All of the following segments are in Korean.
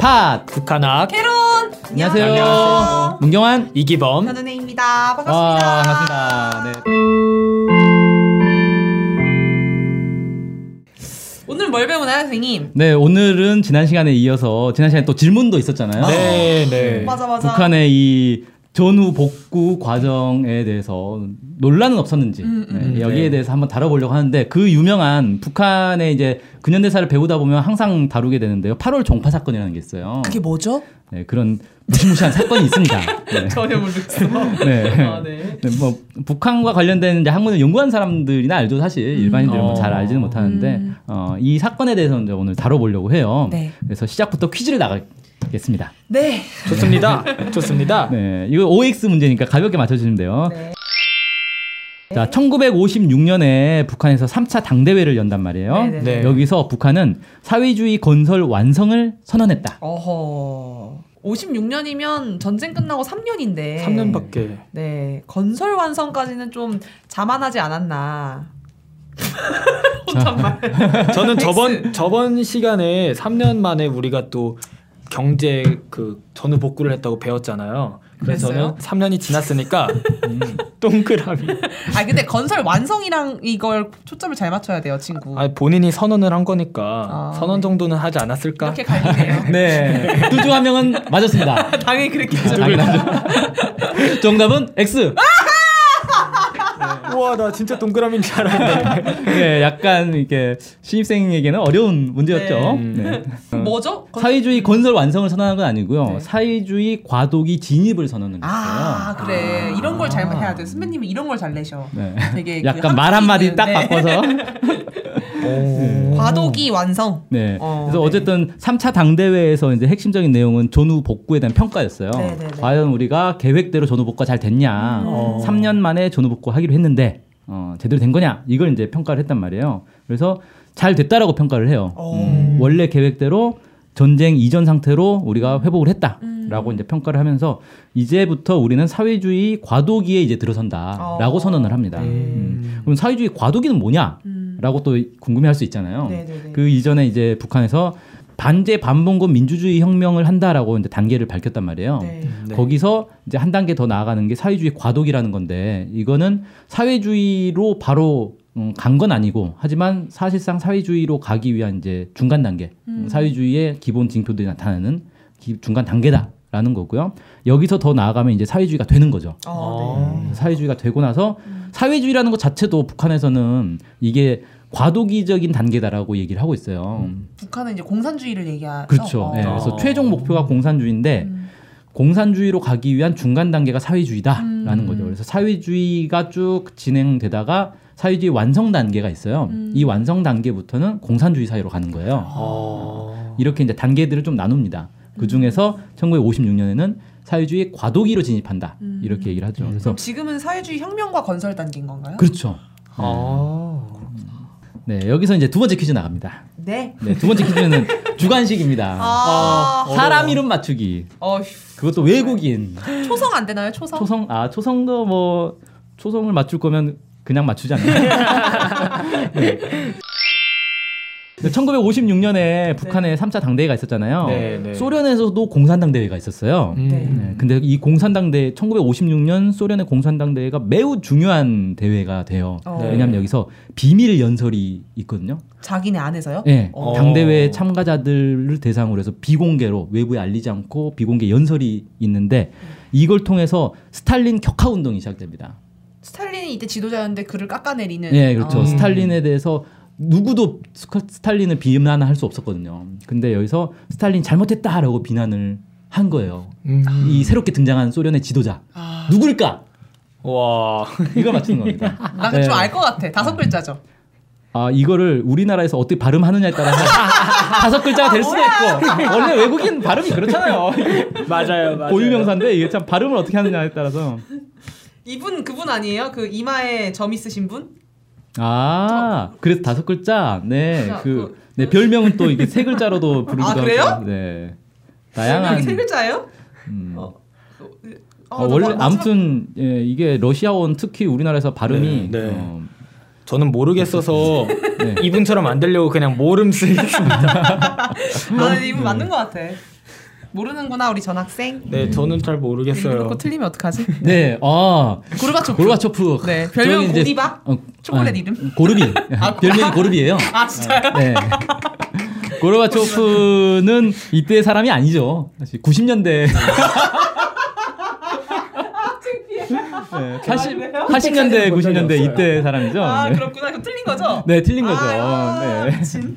팟 북한학 캐론 안녕하세요. 안녕하세요. 문경환 이기범 현은혜입니다. 반갑습니다. 와 반갑습니다. 네. 오늘 뭘 배우나요, 선생님? 네 오늘은 지난 시간에 이어서 지난 시간에 또 질문도 있었잖아요. 네, 네. 맞아 맞아. 북한의 이 전후 복구 과정에 대해서 논란은 없었는지 음, 음, 네, 여기에 네. 대해서 한번 다뤄보려고 하는데 그 유명한 북한의 이제 근현대사를 배우다 보면 항상 다루게 되는데요. 8월 종파 사건이라는 게 있어요. 그게 뭐죠? 네, 그런 무시무시한 사건이 있습니다. 네. 전혀 모르겠어. 네. 아, 네. 네, 뭐 북한과 관련된 이제 학문을 연구한 사람들이나 알죠 사실 일반인들은 뭐잘 어. 알지는 못하는데 음. 어, 이 사건에 대해서 이제 오늘 다뤄보려고 해요. 네. 그래서 시작부터 퀴즈를 나가겠습니다. 네. 좋습니다. 좋습니다. 네, 이거 OX 문제니까 가볍게 맞춰주시면 돼요. 네. 자, 1956년에 북한에서 3차 당대회를 연단 말이에요. 네, 네, 네. 여기서 북한은 사회주의 건설 완성을 선언했다. 어허. 56년이면 전쟁 끝나고 3년인데. 3년밖에. 네. 건설 완성까지는 좀 자만하지 않았나. 혼잣말. 저는. 저번 저번 시간에 3년 만에 우리가 또 경제 그 전후 복구를 했다고 배웠잖아요. 그래서 그랬어요? 저는 3년이 지났으니까 음, 동그라미. 아 근데 건설 완성이랑 이걸 초점을 잘 맞춰야 돼요, 친구. 아 본인이 선언을 한 거니까 아, 선언 네. 정도는 하지 않았을까? 이렇게 갈리네요. 네, 둘 중 한 명은 맞았습니다. 당연히 그랬겠죠. 당연하죠. 정답은 X. 우 와 나 진짜 동그라미인 줄 알았는데. 네, 약간 이렇게 신입생에게는 어려운 문제였죠. 네. 네. 뭐죠? 건- 사회주의 건설 완성을 선언한 건 아니고요. 네. 사회주의 과도기 진입을 선언한 거예요. 아 그래 아. 이런 걸 잘 해야 돼 선배님이 이런 걸 잘 내셔 네. 되게 그 약간 말 한마디 딱 있는, 네. 바꿔서. 오. 과도기 완성 네. 어, 그래서 네. 어쨌든 3차 당대회에서 이제 핵심적인 내용은 전후 복구에 대한 평가였어요. 네, 네, 네. 과연 우리가 계획대로 전후 복구가 잘 됐냐. 어. 3년 만에 전후 복구 하기로 했는데 어, 제대로 된 거냐. 이걸 이제 평가를 했단 말이에요. 그래서 잘 됐다라고 평가를 해요. 어. 음, 원래 계획대로 전쟁 이전 상태로 우리가 회복을 음. 했다라고 이제 평가를 하면서 이제부터 우리는 사회주의 과도기에 이제 들어선다라고 어. 선언을 합니다. 음. 그럼 사회주의 과도기는 뭐냐? 음. 라고 또 궁금해할 수 있잖아요. 네네네. 그 이전에 이제 북한에서 반제 반봉건 민주주의 혁명을 한다라고 이제 단계를 밝혔단 말이에요. 네. 네. 거기서 이제 한 단계 더 나아가는 게 사회주의 과도기라는 건데 이거는 사회주의로 바로 음, 간 건 아니고 하지만 사실상 사회주의로 가기 위한 이제 중간 단계 음. 사회주의의 기본 징표들이 나타나는 기- 중간 단계다 라는 거고요. 여기서 더 나아가면 이제 사회주의가 되는 거죠. 어, 네. 사회주의가 되고 나서 사회주의라는 것 자체도 북한에서는 이게 과도기적인 단계다라고 얘기를 하고 있어요. 북한은 이제 공산주의를 얘기하죠 그렇죠. 어. 예, 그래서 어. 최종 목표가 공산주의인데 음. 공산주의로 가기 위한 중간 단계가 사회주의다라는 음. 거죠. 그래서 사회주의가 쭉 진행되다가 사회주의 완성 단계가 있어요. 음. 이 완성 단계부터는 공산주의 사회로 가는 거예요. 어. 이렇게 이제 단계들을 좀 나눕니다. 그 중에서 1956년에는 사회주의 과도기로 진입한다. 음. 이렇게 얘기를 하죠. 그래서 그럼 지금은 사회주의 혁명과 건설 단계인 건가요? 그렇죠. 아. 네, 여기서 이제 두 번째 퀴즈 나갑니다. 네. 네, 두 번째 퀴즈는 주관식입니다. 아, 어. 사람 이름 맞추기. 어휴, 그것도 외국인. 초성 안 되나요? 초성? 초성 아 초성도 뭐 초성을 맞출 거면 그냥 맞추지 않나요? 네. 1956년에 북한에 3차 당대회가 있었잖아요. 네, 네. 소련에서도 공산당 대회가 있었어요. 음. 근데 이 공산당 대 1956년 소련의 공산당 대회가 매우 중요한 대회가 돼요. 어. 네. 왜냐하면 여기서 비밀 연설이 있거든요. 자기네 안에서요? 네, 어. 당대회 참가자들을 대상으로 해서 비공개로 외부에 알리지 않고 비공개 연설이 있는데 이걸 통해서 스탈린 격하 운동이 시작됩니다. 스탈린이 이때 지도자였는데 그를 깎아내리는 네, 그렇죠. 어. 스탈린에 대해서 누구도 스탈린을 비난할 수 없었거든요. 근데 여기서 스탈린 잘못했다라고 비난을 한 거예요. 음. 이 새롭게 등장한 소련의 지도자 아, 누굴까? 와. 이걸 맞추는 겁니다. 나 네. 좀알 것 같아. 다섯 글자죠. 아 이거를 우리나라에서 어떻게 발음하느냐에 따라서 다섯 글자가 될 수도 있고 원래 외국인 발음이 그렇잖아요. 맞아요. 맞아요. 고유명사인데 이게 참 발음을 어떻게 하느냐에 따라서 이분 그분 아니에요? 그 이마에 점 있으신 분? 아 그래서 다섯 글자 자, 네그 그- 네, 별명은 또 이게 세 글자로도 부르기도 아, 그래요? 하고 네 다양한 세 글자예요? 음. 어. 어, 어, 나 원래 마- 마지막- 아무튼 예, 이게 러시아어는 특히 우리나라에서 발음이 네, 네. 어, 저는 모르겠어서 네. 이분처럼 안 되려고 그냥 모름 쓰겠습니다. 아, 이분 맞는 것 같아. 모르는구나 우리 전학생. 네, 저는 잘 모르겠어요. 그렇고 틀리면 어떡하지? 네, 아 고르바초프. 고르바초프. 네, 별명 고디바? 어, 초콜릿 아니, 이름? 고르비. 별명이 고르비예요. 아 진짜요? 네. 고르바초프는 이때 사람이 아니죠. 사실 90년대. 네, 80, 80년대, 90년대 이때 사람이죠. 아 네. 그렇구나. 그럼 틀린 거죠? 네, 틀린 거죠. 아, 네. 미친.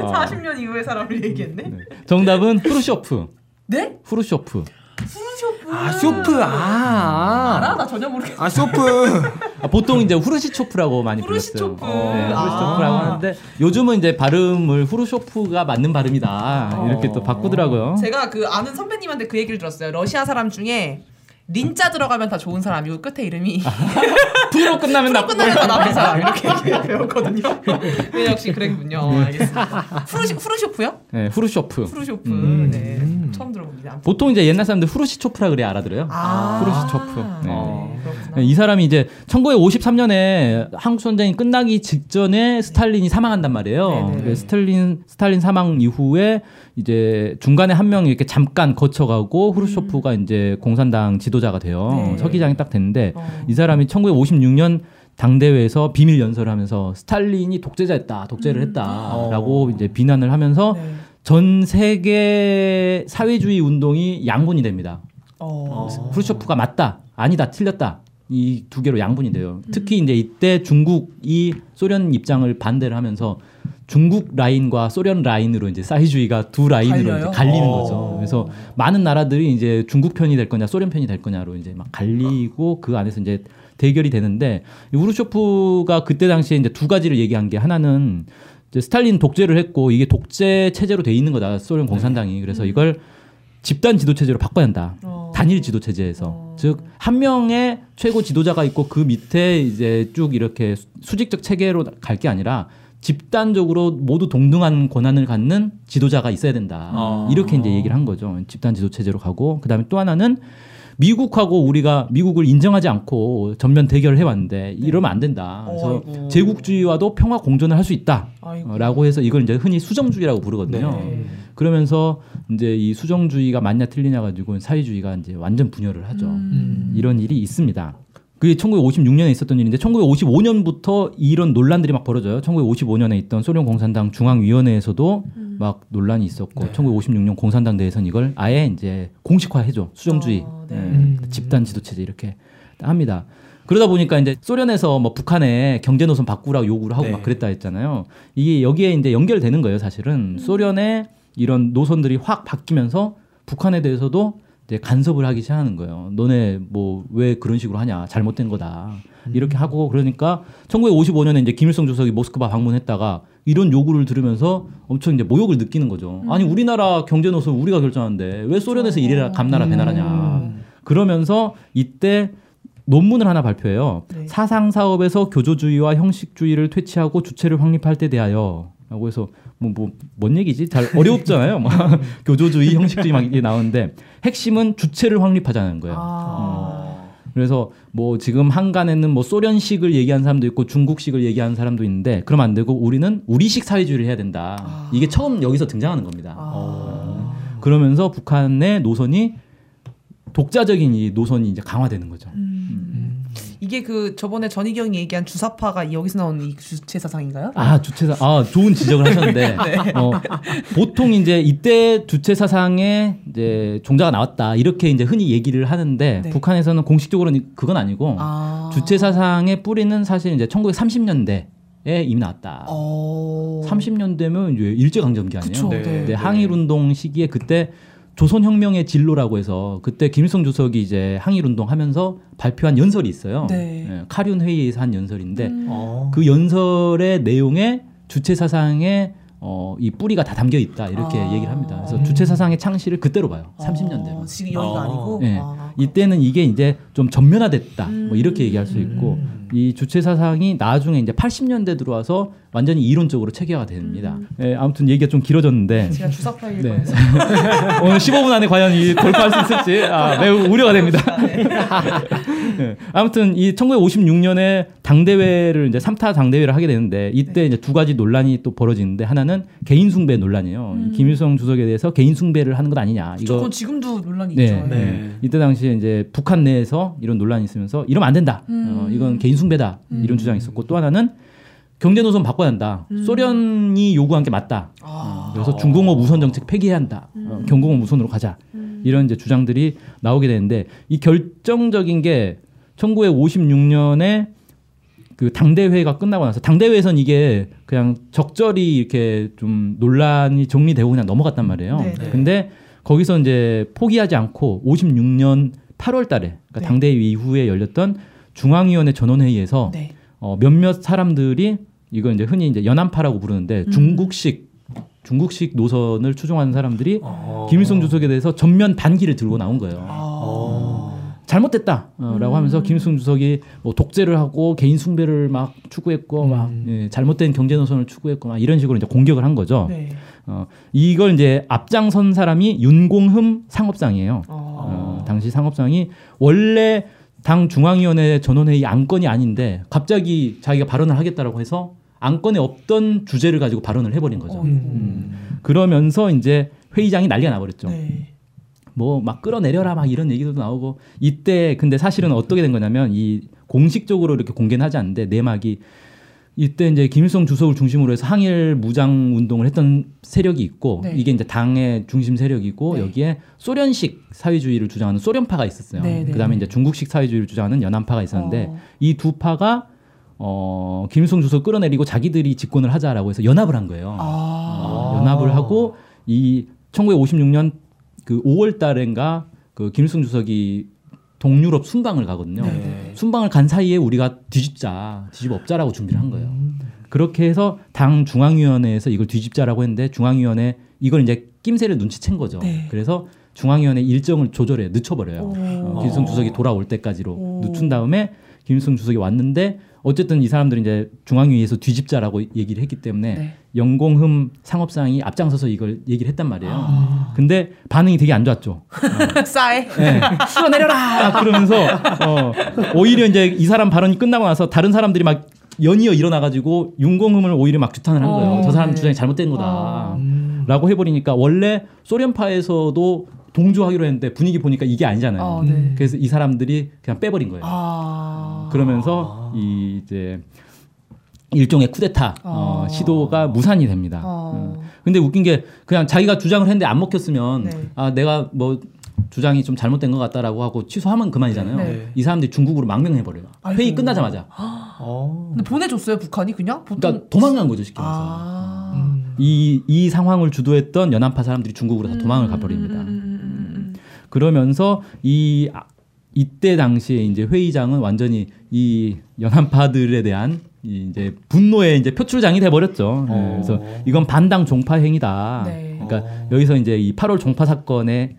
어. 40년 이후의 사람을 얘기했네. 네. 정답은 후르쇼프. 네? 후르쇼프. 후르쇼프. 아, 쇼프. 아. 알아? 나 전혀 모르겠어. 아, 쇼프. 아, 보통 이제 후르시초프라고 많이 불렀어요. 후르시초프. 네, 아. 후르시초프라고 하는데 요즘은 이제 발음을 후르쇼프가 맞는 발음이다 이렇게 또 바꾸더라고요. 제가 그 아는 선배님한테 그 얘기를 들었어요. 러시아 사람 중에 린 자 들어가면 다 좋은 사람이고 끝에 이름이 프로 끝나면 나쁜 끝나면 다 나쁜 사람 이렇게 배웠거든요. 네, 역시 그랬군요. 알겠습니다. 후르시 후르쇼프요? 네, 후르쇼프. 후르쇼프. 음. 네, 처음 들어봅니다. 보통 이제 옛날 사람들 후르시초프라 그래 알아들어요. 아, 후르시초프. 네. 어. 그렇구나. 이 사람이 이제 1953년에 한국 전쟁이 끝나기 직전에 스탈린이 사망한단 말이에요. 네네. 그래서 스탈린 스탈린 사망 이후에 이제 중간에 한 명이 이렇게 잠깐 거쳐가고 후르쇼프가 이제 공산당 지도 자가 돼요. 네. 서기장이 딱 됐는데 어. 이 사람이 1956년 당대회에서 비밀 연설을 하면서 스탈린이 독재자였다, 독재를 했다라고 어. 이제 비난을 하면서 네. 전 세계 사회주의 운동이 양분이 됩니다. 어. 후르쇼프가 맞다, 아니다, 틀렸다. 이 두 개로 양분이 돼요. 특히 이제 이때 중국이 소련 입장을 반대를 하면서 중국 라인과 소련 라인으로 이제 사회주의가 두 라인으로? 이제 갈리는 어. 거죠. 그래서 많은 나라들이 이제 중국 편이 될 거냐, 소련 편이 될 거냐로 이제 막 갈리고 그 안에서 이제 대결이 되는데 이 후르쇼프가 그때 당시에 이제 두 가지를 얘기한 게 하나는 이제 스탈린 독재를 했고 이게 독재 체제로 돼 있는 거다 소련 공산당이 그래서 이걸 집단 지도 체제로 바꿔야 한다. 어. 단일 지도 체제에서 어. 즉한 명의 최고 지도자가 있고 그 밑에 이제 쭉 이렇게 수- 수직적 체계로 갈 게 아니라 집단적으로 모두 동등한 권한을 갖는 지도자가 있어야 된다. 어. 이렇게 이제 얘기를 한 거죠. 집단 지도 체제로 가고 그다음에 또 하나는 미국하고 우리가 미국을 인정하지 않고 전면 대결을 해왔는데 이러면 안 된다. 그래서 네. 어이구. 제국주의와도 평화 공존을 할 수. 있다라고 해서 이걸 이제 흔히 수정주의라고 부르거든요. 네. 그러면서 이제 이 수정주의가 맞냐 틀리냐 가지고 사회주의가 이제 완전 분열을 하죠. 음. 이런 일이 있습니다. 그게 1956년에 있었던 일인데 1955년부터 이런 논란들이 막 벌어져요. 1955년에 있던 소련 공산당 중앙위원회에서도 음. 막 논란이 있었고 네. 1956년 공산당 내에서는 이걸 아예 이제 공식화해줘 수정주의 어, 네. 예, 음. 집단 지도체제 이렇게 합니다. 그러다 보니까 이제 소련에서 뭐 북한에 경제 노선 바꾸라고 요구를 하고 네. 막 그랬다 했잖아요. 이게 여기에 이제 연결되는 거예요, 사실은. 소련의 이런 노선들이 확 바뀌면서 북한에 대해서도 이제 간섭을 하기 시작하는 거예요. 너네 뭐 왜 그런 식으로 하냐? 잘못된 거다. 이렇게 하고 그러니까 1955년에 이제 김일성 주석이 모스크바 방문했다가 이런 요구를 들으면서 엄청 이제 모욕을 느끼는 거죠. 아니 우리나라 경제 노선 우리가 결정하는데 왜 소련에서 이래라 감나라 배나라냐. 음. 그러면서 이때 논문을 하나 발표해요. 네. 사상 사업에서 교조주의와 형식주의를 퇴치하고 주체를 확립할 때 대하여. 라고 해서 뭐 뭐 뭔 얘기지? 잘 어렵잖아요. 막 교조주의, 형식주의 막 이게 나오는데 핵심은 주체를 확립하자는 거예요. 아. 그래서 뭐 지금 한간에는 뭐 소련식을 얘기하는 사람도 있고 중국식을 얘기하는 사람도 있는데 그러면 안 되고 우리는 우리식 사회주의를 해야 된다. 아. 이게 처음 여기서 등장하는 겁니다. 아. 그러면서 북한의 노선이 독자적인 이 노선이 이제 강화되는 거죠. 음. 이게 그 저번에 전희경이 얘기한 주사파가 여기서 나온 이 주체 사상인가요? 아 주체 사, 아 좋은 지적을 하셨는데 어, 보통 이제 이때 주체 사상에 이제 종자가 나왔다 이렇게 이제 흔히 얘기를 하는데 네. 북한에서는 공식적으로는 그건 아니고 아. 주체 사상의 뿌리는 사실 이제 1930년대 에 이미 나왔다. 어. 30년대면 이제 일제 강점기 아니에요? 그쵸. 네. 네. 네, 항일 운동 시기에 그때 조선혁명의 진로라고 해서 그때 김일성 주석이 이제 항일 운동 하면서 발표한 연설이 있어요. 네. 예, 카륜 회의에서 한 연설인데 음. 어. 그 연설의 내용에 주체 사상의 어, 이 뿌리가 다 담겨 있다 이렇게 아. 얘기를 합니다. 그래서 주체 사상의 창시를 그때로 봐요. 30년대로. 어, 지금 여기가 아. 아니고. 네. 아. 이때는 이게 이제 좀 전면화됐다. 음. 뭐 이렇게 얘기할 수 있고 이 주체 사상이 나중에 이제 80년대 들어와서 완전히 이론적으로 체계화가 됩니다. 예, 아무튼 얘기가 좀 길어졌는데 제가 주사 파일 네. 오늘 15분 안에 과연 이 돌파할 수 있을지 아, 매우 우려가 됩니다. 네. 아무튼 이 1956년에 당대회를 이제 3타 당대회를 하게 되는데 이때 이제 두 가지 논란이 또 벌어지는데 하나는 개인 숭배 논란이에요. 이 김일성 주석에 대해서 개인 숭배를 하는 것 아니냐. 이거 그건 지금도 논란이 네, 있죠. 네. 네. 이때 당시에 이제 북한 내에서 이런 논란이 있으면서 이러면 안 된다. 어, 이건 개인 숭배다. 이런 주장이 있었고 또 하나는 경제 노선 바꿔야 한다. 소련이 요구한 게 맞다. 어, 그래서 중공업 우선 정책 폐기해야 한다. 어, 경공업 우선으로 가자. 이런 이제 주장들이 나오게 되는데 이 결정적인 게 1956년에 그 당대회가 끝나고 나서 당대회에선 이게 그냥 적절히 이렇게 좀 논란이 정리되고 그냥 넘어갔단 말이에요. 네, 네. 근데 거기서 이제 포기하지 않고 56년 8월 달에 그러니까 네. 당대회 이후에 열렸던 중앙위원회 전원회의에서 네. 어, 몇몇 사람들이 이걸 이제 흔히 이제 연안파라고 부르는데 음. 중국식 중국식 노선을 추종하는 사람들이 어. 김일성 주석에 대해서 전면 반기를 들고 나온 거예요. 어. 잘못됐다라고 음. 하면서 김일성 주석이 뭐 독재를 하고 개인 숭배를 막 추구했고 막 음. 예, 잘못된 경제 노선을 추구했고 막 이런 식으로 이제 공격을 한 거죠. 네. 어, 이걸 이제 앞장선 사람이 윤공흠 상업상이에요. 어. 어, 당시 상업상이 원래 당 중앙위원회 전원회의 안건이 아닌데 갑자기 자기가 발언을 하겠다라고 해서 안건에 없던 주제를 가지고 발언을 해버린 거죠. 어. 음. 그러면서 이제 회의장이 난리가 나버렸죠. 네. 뭐 막 끌어내려라 막 이런 얘기도 나오고 이때 근데 사실은 어떻게 된 거냐면 이 공식적으로 이렇게 공개는 하지 않는데 내막이 이때 이제 김일성 주석을 중심으로 해서 항일 무장 운동을 했던 세력이 있고 네. 이게 이제 당의 중심 세력이고 네. 여기에 소련식 사회주의를 주장하는 소련파가 있었어요. 네, 네. 그다음에 이제 중국식 사회주의를 주장하는 연안파가 있었는데 어. 이두 파가 어 김일성 주석 끌어내리고 자기들이 집권을 하자라고 해서 연합을 한 거예요. 아. 어, 연합을 하고 이 1956년 그 5월 달엔가 그 김일성 주석이 동유럽 순방을 가거든요. 네. 순방을 간 사이에 우리가 뒤집자, 뒤집어 엎자라고 준비를 한 거예요. 그렇게 해서 당 중앙위원회에서 이걸 뒤집자라고 했는데 중앙위원회 이걸 이제 낌새를 눈치챈 거죠. 네. 그래서 중앙위원회 일정을 조절해 늦춰버려요. 오. 어, 김일성 주석이 돌아올 때까지로 오. 늦춘 다음에 김일성 주석이 왔는데 어쨌든 이 사람들이 이제 중앙위에서 뒤집자라고 얘기를 했기 때문에 네. 영공흠 상업상이 앞장서서 이걸 얘기를 했단 말이에요. 아. 근데 반응이 되게 안 좋았죠. 싸해. 네. 끌어내려라! 그러면서 어, 오히려 이제 이 사람 발언이 끝나고 나서 다른 사람들이 막 연이어 일어나가지고 윤공흠을 오히려 막 규탄을 한 거예요. 어, 저 사람 네. 주장이 잘못된 거다. 어. 음. 라고 해버리니까 원래 소련파에서도 동조하기로 했는데 분위기 보니까 이게 아니잖아요. 어, 네. 그래서 이 사람들이 그냥 빼버린 거예요. 아. 그러면서 이 이제 일종의 쿠데타 어, 어. 시도가 무산이 됩니다. 어. 어. 근데 웃긴 게 그냥 자기가 주장을 했는데 안 먹혔으면 네. 아 내가 뭐 주장이 좀 잘못된 것 같다라고 하고 취소하면 그만이잖아요. 네. 이 사람들이 중국으로 망명해 버려요. 아이고. 회의 끝나자마자. 어. 근데 보내줬어요 북한이 그냥 보통. 그러니까 도망간 거죠 쉽게 말해서. 아. 음. 이, 이 상황을 주도했던 연합파 사람들이 중국으로 다 도망을 가버립니다. 음, 음, 음, 음, 그러면서 이 아- 이때 당시에 이제 회의장은 완전히 이 연합파들에 대한 이 이제 분노의 이제 표출장이 돼 버렸죠. 어. 그래서 이건 반당 종파 행위다. 네. 그러니까 어. 여기서 이제 이 8월 종파 사건의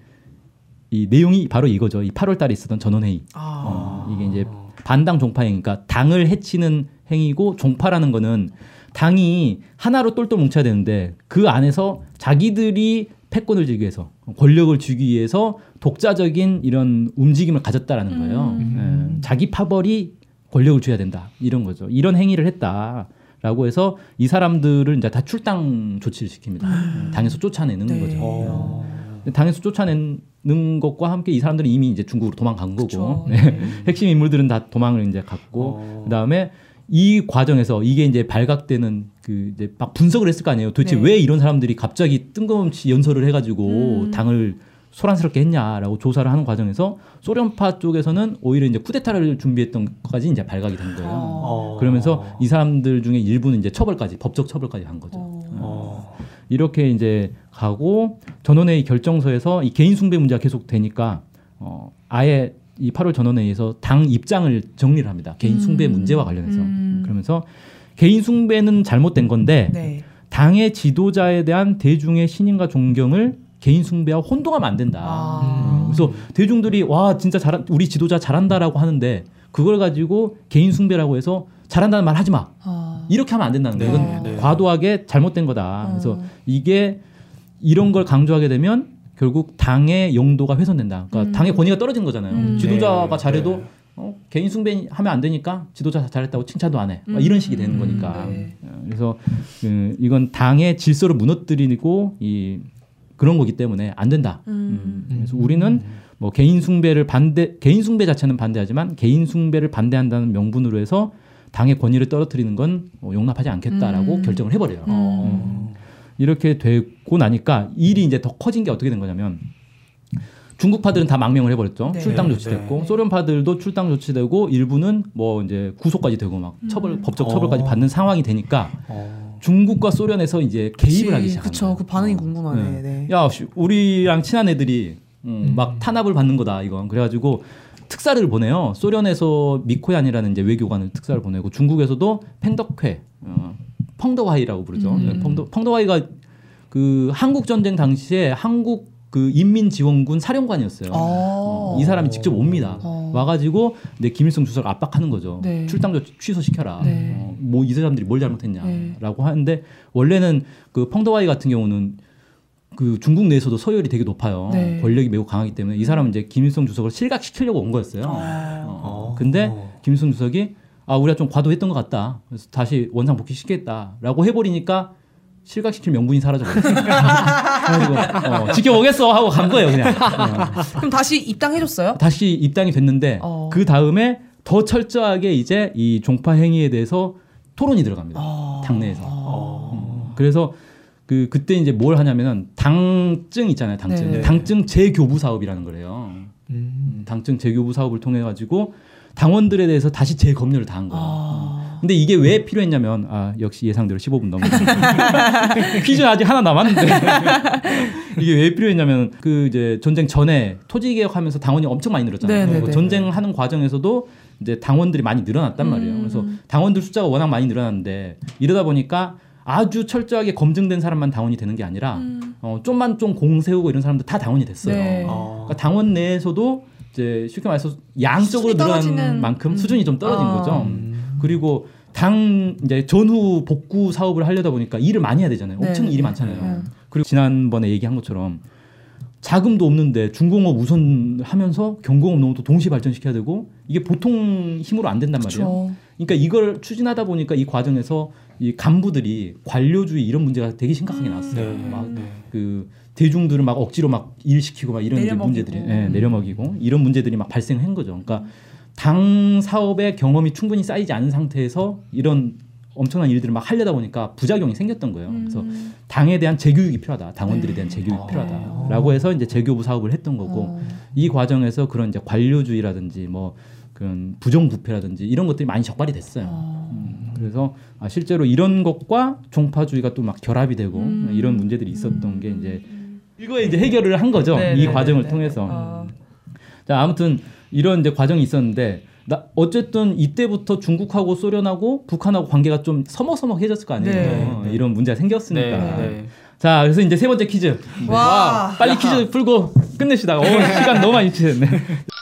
이 내용이 바로 이거죠. 이 8월 달에 있었던 전원회의. 아. 어, 이게 이제 반당 종파 행위, 그러니까 당을 해치는 행위고 종파라는 거는 당이 하나로 똘똘 뭉쳐야 되는데 그 안에서 자기들이 패권을 쥐기 위해서 권력을 쥐기 위해서 독자적인 이런 움직임을 가졌다라는 거예요. 음. 예, 자기 파벌이 권력을 쥐어야 된다 이런 거죠. 이런 행위를 했다 라고 해서 이 사람들을 이제 다 출당 조치를 시킵니다. 예, 당에서 쫓아내는 네. 거죠. 어. 근데 당에서 쫓아내는 것과 함께 이 사람들은 이미 이제 중국으로 도망간 거고 그쵸. 네. 핵심 인물들은 다 도망을 이제 갔고 어. 그다음에 이 과정에서 이게 이제 발각되는 그 이제 막 분석을 했을 거 아니에요. 도대체 네. 왜 이런 사람들이 갑자기 뜬금없이 연설을 해가지고 음. 당을 소란스럽게 했냐라고 조사를 하는 과정에서 소련파 쪽에서는 오히려 이제 쿠데타를 준비했던 것까지 이제 발각이 된 거예요. 어. 그러면서 이 사람들 중에 일부는 이제 처벌까지 법적 처벌까지 한 거죠. 어. 어. 이렇게 이제 가고 전원회의 결정서에서 이 개인 숭배 문제가 계속 되니까 어 아예 이 8월 전원회의에서 당 입장을 정리를 합니다. 개인 숭배 음. 문제와 관련해서 음. 그러면서 개인 숭배는 잘못된 건데 네. 당의 지도자에 대한 대중의 신임과 존경을 개인 숭배와 혼동하면 안 된다. 아. 음, 그래서 대중들이 와 진짜 잘 우리 지도자 잘한다라고 하는데 그걸 가지고 개인 숭배라고 해서 잘한다는 말 하지 마. 아. 이렇게 하면 안 된다는 거예요. 네, 이건 네. 과도하게 잘못된 거다. 그래서 어. 이게 이런 걸 강조하게 되면 결국 당의 용도가 훼손된다. 그러니까 음. 당의 권위가 떨어지는 거잖아요. 음. 지도자가 네, 잘해도 네. 어, 개인 숭배 하면 안 되니까 지도자 잘했다고 칭찬도 안 해. 막 음. 이런 식이 되는 음, 거니까. 네. 어, 그래서 그, 이건 당의 질서를 무너뜨리고 이 그런 거기 때문에 안 된다. 음. 음, 그래서 우리는 뭐 개인 숭배를 반대 개인 숭배 자체는 반대하지만 개인 숭배를 반대한다는 명분으로 해서 당의 권위를 떨어뜨리는 건 어, 용납하지 않겠다라고 음. 결정을 해버려요. 어. 이렇게 되고 나니까 일이 이제 더 커진 게 어떻게 된 거냐면 중국파들은 다 망명을 해버렸죠. 네. 출당 네, 조치됐고 네. 소련파들도 출당 조치되고 일부는 뭐 이제 구속까지 되고 막 처벌 법적 처벌까지 어. 받는 상황이 되니까 어. 중국과 소련에서 이제 개입을 하기 시작한 그쵸. 거예요. 그 반응이 어. 궁금하네. 네. 네. 야, 씨, 우리랑 친한 애들이 음, 음. 막 탄압을 받는 거다 이건. 그래가지고 특사를 보내요. 소련에서 미코얀이라는 이제 외교관을 특사를 보내고 중국에서도 팽덕회, 어, 펑더와이라고 부르죠. 음. 네, 펑더, 펑더와이가 그 한국 전쟁 당시에 한국 그 인민지원군 사령관이었어요. 어. 이 사람이 직접 옵니다. 어. 와가지고 내 김일성 주석을 압박하는 거죠. 네. 출당 조치 취소시켜라. 네. 어, 뭐이 사람들이 뭘 네. 잘못했냐라고 하는데 원래는 그 펑더와이 같은 경우는 그 중국 내에서도 서열이 되게 높아요. 네. 권력이 매우 강하기 때문에 이 사람은 이제 김일성 주석을 실각시키려고 온 거였어요. 아. 어, 근데 김일성 주석이 아 우리가 좀 과도했던 것 같다. 그래서 다시 원상 복귀시키겠다라고 해버리니까 실각시킬 명분이 사라져버렸어요. 어, 지켜보겠어 하고 간 거예요 그냥. 어. 그럼 다시 입당해줬어요? 다시 입당이 됐는데 어. 그 다음에 더 철저하게 이제 이 종파 행위에 대해서 토론이 들어갑니다. 아. 당내에서. 어. 음. 그래서 그 그때 이제 뭘 하냐면은 당증 있잖아요. 당증. 네. 당증 재교부 사업이라는 거래요. 음. 음, 당증 재교부 사업을 통해 가지고 당원들에 대해서 다시 재검열을 다 한 거예요. 아. 근데 이게 왜 필요했냐면 아 역시 예상대로 15분 넘은 퀴즈 아직 하나 남았는데 이게 왜 필요했냐면 그 이제 전쟁 전에 토지 개혁하면서 당원이 엄청 많이 늘었잖아요. 네네네. 전쟁하는 과정에서도 이제 당원들이 많이 늘어났단 말이에요. 음. 그래서 당원들 숫자가 워낙 많이 늘어났는데 이러다 보니까 아주 철저하게 검증된 사람만 당원이 되는 게 아니라 음. 어, 좀만 좀 공 세우고 이런 사람들 다 당원이 됐어요. 네. 어. 그러니까 당원 내에서도 이제 쉽게 말해서 양적으로 늘어난 만큼 음. 수준이 좀 떨어진 아. 거죠. 음. 그리고 당 이제 전후 복구 사업을 하려다 보니까 일을 많이 해야 되잖아요. 엄청 네. 일이 많잖아요. 음. 그리고 지난번에 얘기한 것처럼 자금도 없는데 중공업 우선 하면서 경공업 농업도 동시에 발전시켜야 되고 이게 보통 힘으로 안 된단 말이에요. 그쵸. 그러니까 이걸 추진하다 보니까 이 과정에서 이 간부들이 관료주의 이런 문제가 되게 심각하게 나왔어요. 네. 막 네. 그 대중들을 막 억지로 막 일시키고 막 이런 내려먹이고. 문제들이 예, 내려먹이고 이런 문제들이 막 발생한 거죠. 그러니까 당 사업의 경험이 충분히 쌓이지 않은 상태에서 이런 엄청난 일들을 막 하려다 보니까 부작용이 생겼던 거예요. 그래서 음. 당에 대한 재교육이 필요하다. 당원들에 네. 대한 재교육이 어. 필요하다라고 해서 이제 재교부 사업을 했던 거고 어. 이 과정에서 그런 이제 관료주의라든지 뭐 그런 부정부패라든지 이런 것들이 많이 적발이 됐어요. 어. 음, 그래서 아, 실제로 이런 것과 종파주의가 또 막 결합이 되고 음. 이런 문제들이 있었던 게 이제 이거에 이제 해결을 한 거죠. 네, 이 네, 과정을 네, 네. 통해서. 어. 자 아무튼 이런 이제 과정이 있었는데 나 어쨌든 이때부터 중국하고 소련하고 북한하고 관계가 좀 서먹서먹해졌을 거 아니에요. 네, 어, 네. 이런 문제가 생겼으니까. 네. 네. 자 그래서 이제 세 번째 퀴즈. 와. 빨리 퀴즈 풀고 끝내시다가 오, 시간 너무 많이 치셨네.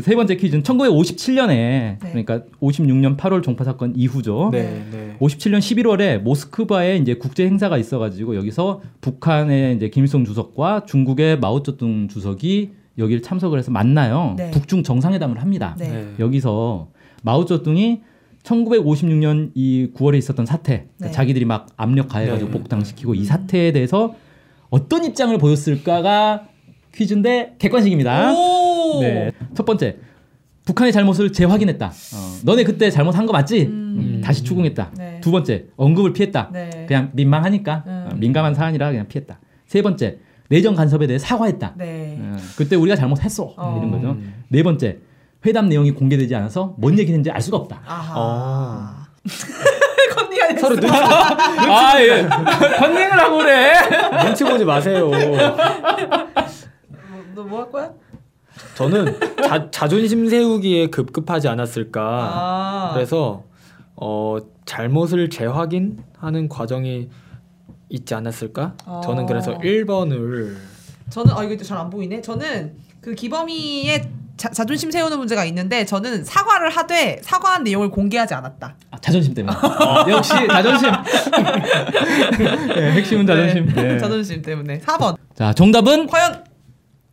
세 번째 퀴즈는 1957년에 그러니까 56년 8월 종파 사건 이후죠. 네. 네. 57년 11월에 모스크바에 이제 국제 행사가 있어가지고 여기서 북한의 이제 김일성 주석과 중국의 마오쩌둥 주석이 여기를 참석을 해서 만나요. 네. 북중 정상회담을 합니다. 네. 네. 여기서 마오쩌둥이 1956년 이 9월에 있었던 사태, 네. 자기들이 막 압력 가해가지고 네. 복당시키고 이 사태에 대해서 어떤 입장을 보였을까가 퀴즈인데 객관식입니다. 오. 네. 첫 번째. 북한의 잘못을 재확인했다. 어, 너네 그때 잘못한 거 맞지? 음, 다시 추궁했다. 네. 두 번째. 언급을 피했다. 네. 그냥 민망하니까 음. 어, 민감한 사안이라 그냥 피했다. 세 번째. 내정 간섭에 대해 사과했다. 네. 어, 그때 우리가 잘못했어. 어. 이런 거죠. 음. 네 번째. 회담 내용이 공개되지 않아서 뭔 얘기했는지 알 수가 없다. 아하. 어. 됐어. 서로 눈치, 아, 예. 컨닝을 하고 그래. 눈치 보지 마세요. 너 뭐 할 거야? 저는 자, 자존심 세우기에 급급하지 않았을까. 아. 그래서 어, 잘못을 재확인하는 과정이 있지 않았을까? 어. 저는 그래서 1번을 저는 아 이거 잘 안 보이네. 저는 그 기범이의 자, 자존심 세우는 문제가 있는데 저는 사과를 하되 사과한 내용을 공개하지 않았다. 아, 자존심 때문에. 역시 자존심. 네, 핵심은 자존심. 네. 네. 자존심 때문에 4번. 자, 정답은 과연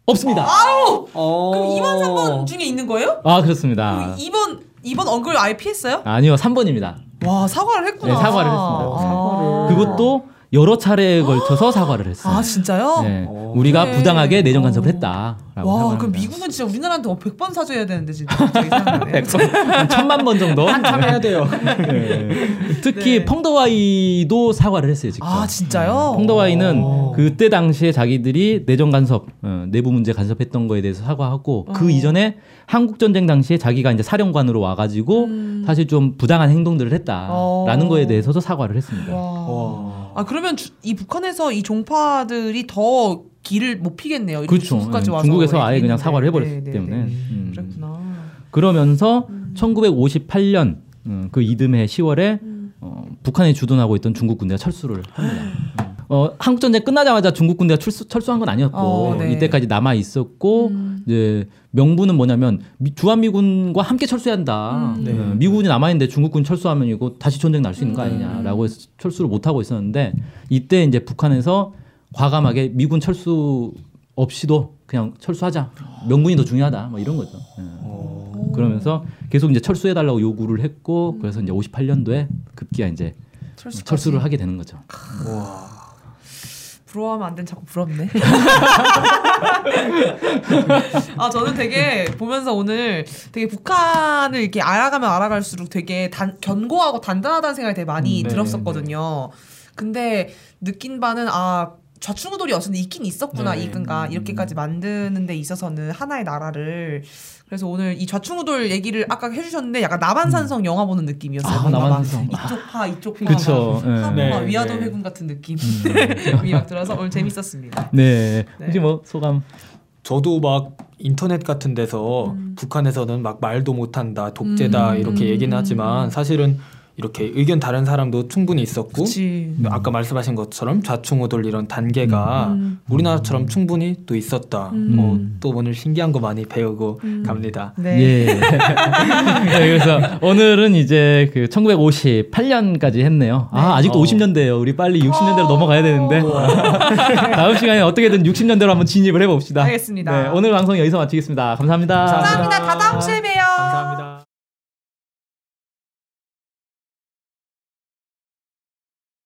없습니다. 아우 어. 그럼 2번 3번 중에 있는 거예요? 아, 그렇습니다. 2번 2번 언글 아예 피했어요? 아니요, 3번입니다. 와 사과를 했구나. 네, 사과를 했습니다. 아. 그것도 여러 차례에 걸쳐서 사과를 했어요. 아 진짜요? 네, 어. 우리가 그래. 부당하게 내정 간섭을 어. 했다라고 와 그럼. 미국은 진짜 우리나라한테 100번 사죄해야 되는데 진짜 갑자기 생각나네. 한 천만 번 정도. 한참 해야 돼요. 네. 특히 네. 펑더와이도 사과를 했어요 직접. 아 진짜요? 펑더와이는 어. 그때 당시에 자기들이 내정 간섭, 어, 내부 문제 간섭했던 거에 대해서 사과하고 어. 그 이전에 한국 전쟁 당시에 자기가 이제 사령관으로 와가지고 음. 사실 좀 부당한 행동들을 했다라는 어. 거에 대해서도 사과를 했습니다. 와. 와. 아 그러면 주, 이 북한에서 이 종파들이 더 길을 못 피겠네요. 그렇죠. 중국까지 네, 와서 중국에서 아예 그냥. 사과를 해버렸기 네, 네, 때문에. 네. 음. 그랬구나. 그러면서 1958년 음, 그 이듬해 10월에 어, 북한이 주둔하고 있던 중국 군대가 철수를 합니다. 음. 어, 한국 전쟁 끝나자마자 중국 군대가 철수, 철수한 건 아니었고 어, 네. 이때까지 남아 있었고 음. 이제 명분은 뭐냐면 미, 주한미군과 함께 철수해야 한다. 음. 네. 어, 미군이 남아 있는데 중국군 철수하면 이거 다시 전쟁 날 수 있는 거 음. 아니냐라고 해서 철수를 못 하고 있었는데 이때 이제 북한에서 과감하게 미군 철수 없이도 그냥 철수하자. 명분이 더 중요하다. 뭐 이런 거죠. 예. 어. 그러면서 계속 이제 철수해 달라고 요구를 했고 그래서 이제 58년도에 급기야 이제 철수까지. 철수를 하게 되는 거죠. 와. 부러워하면 안된 자꾸 부럽네. 아 저는 되게 보면서 오늘 되게 북한을 이렇게 알아가면 알아갈수록 되게 단, 견고하고 단단하다는 생각이 되게 많이 음, 네, 들었었거든요. 근데 느낀 바는 아 좌충우돌이 어쨌든 있긴 있었구나 네. 이근가 이렇게까지 만드는 데 있어서는 하나의 나라를 그래서 오늘 이 좌충우돌 얘기를 아까 해주셨는데 약간 남한산성 영화 보는 느낌이었어요. 아, 남한산성. 이쪽 파 이쪽 파 그쵸. 예. 막 네, 막 위화도 네. 회군 같은 느낌 막 들어서 오늘 재밌었습니다. 네. 네. 혹시 뭐 소감? 저도 막 인터넷 같은 데서 음. 북한에서는 막 말도 못한다, 독재다 음, 이렇게 음, 얘기는 음, 하지만 사실은 이렇게 의견 다른 사람도 충분히 있었고 그치. 아까 말씀하신 것처럼 좌충우돌 이런 단계가 음. 우리나라처럼 충분히 또 있었다. 음. 뭐 또 오늘 신기한 거 많이 배우고 음. 갑니다. 네. 예. 네, 그래서 오늘은 이제 그 1958년까지 했네요. 아, 네. 아직도 어. 50년대예요. 우리 빨리 60년대로 넘어가야 되는데. 다음 시간에 어떻게든 60년대로 한번 진입을 해 봅시다. 알겠습니다. 네, 오늘 방송 여기서 마치겠습니다 감사합니다. 감사합니다. 다 다음 주에 봬요. 감사합니다.